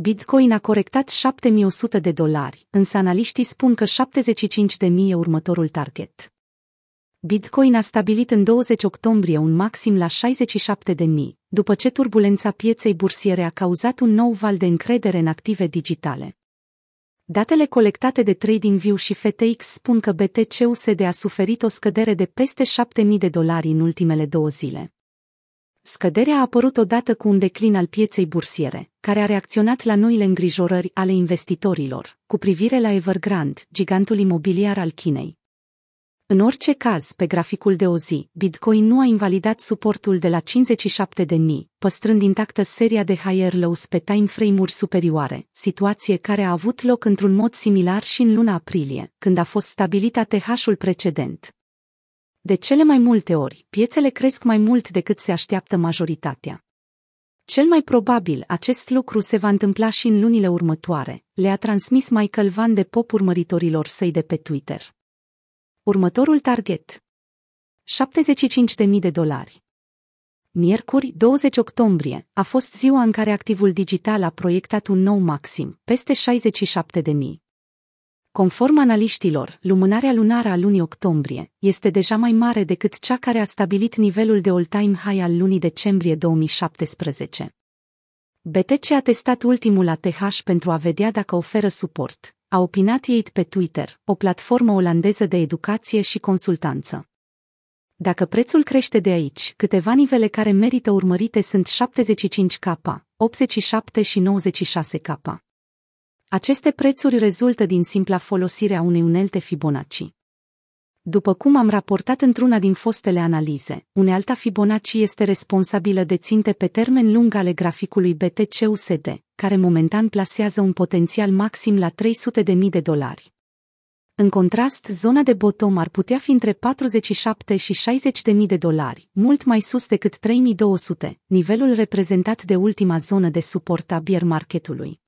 Bitcoin a corectat 7100 de dolari, însă analiștii spun că 75.000 e următorul target. Bitcoin a stabilit în 20 octombrie un maxim la 67.000, după ce turbulența pieței bursiere a cauzat un nou val de încredere în active digitale. Datele colectate de TradingView și FTX spun că BTC-USD a suferit o scădere de peste 7.000 de dolari în ultimele două zile. Scăderea a apărut odată cu un declin al pieței bursiere, care a reacționat la noile îngrijorări ale investitorilor, cu privire la Evergrande, gigantul imobiliar al Chinei. În orice caz, pe graficul de o zi, Bitcoin nu a invalidat suportul de la 57.000, păstrând intactă seria de higher lows pe timeframe-uri superioare, situație care a avut loc într-un mod similar și în luna aprilie, când a fost stabilit ATH-ul precedent. De cele mai multe ori, piețele cresc mai mult decât se așteaptă majoritatea. Cel mai probabil acest lucru se va întâmpla și în lunile următoare, le-a transmis Michael Van de Pop urmăritorilor săi de pe Twitter. Următorul target. 75.000 de dolari. Miercuri, 20 octombrie, a fost ziua în care activul digital a proiectat un nou maxim, peste 67.000. Conform analiștilor, lumânarea lunară a lunii octombrie este deja mai mare decât cea care a stabilit nivelul de all-time high al lunii decembrie 2017. BTC a testat ultimul ATH pentru a vedea dacă oferă suport, a opinat ei pe Twitter, o platformă olandeză de educație și consultanță. Dacă prețul crește de aici, câteva nivele care merită urmărite sunt 75K, 87 și 96K. Aceste prețuri rezultă din simpla folosire a unei unelte Fibonacci. După cum am raportat într-una din fostele analize, unealta Fibonacci este responsabilă de ținte pe termen lung ale graficului BTC-USD, care momentan plasează un potențial maxim la 300.000 de dolari. În contrast, zona de bottom ar putea fi între 47 și 60.000 de dolari, mult mai sus decât 3200, nivelul reprezentat de ultima zonă de suport a bear marketului.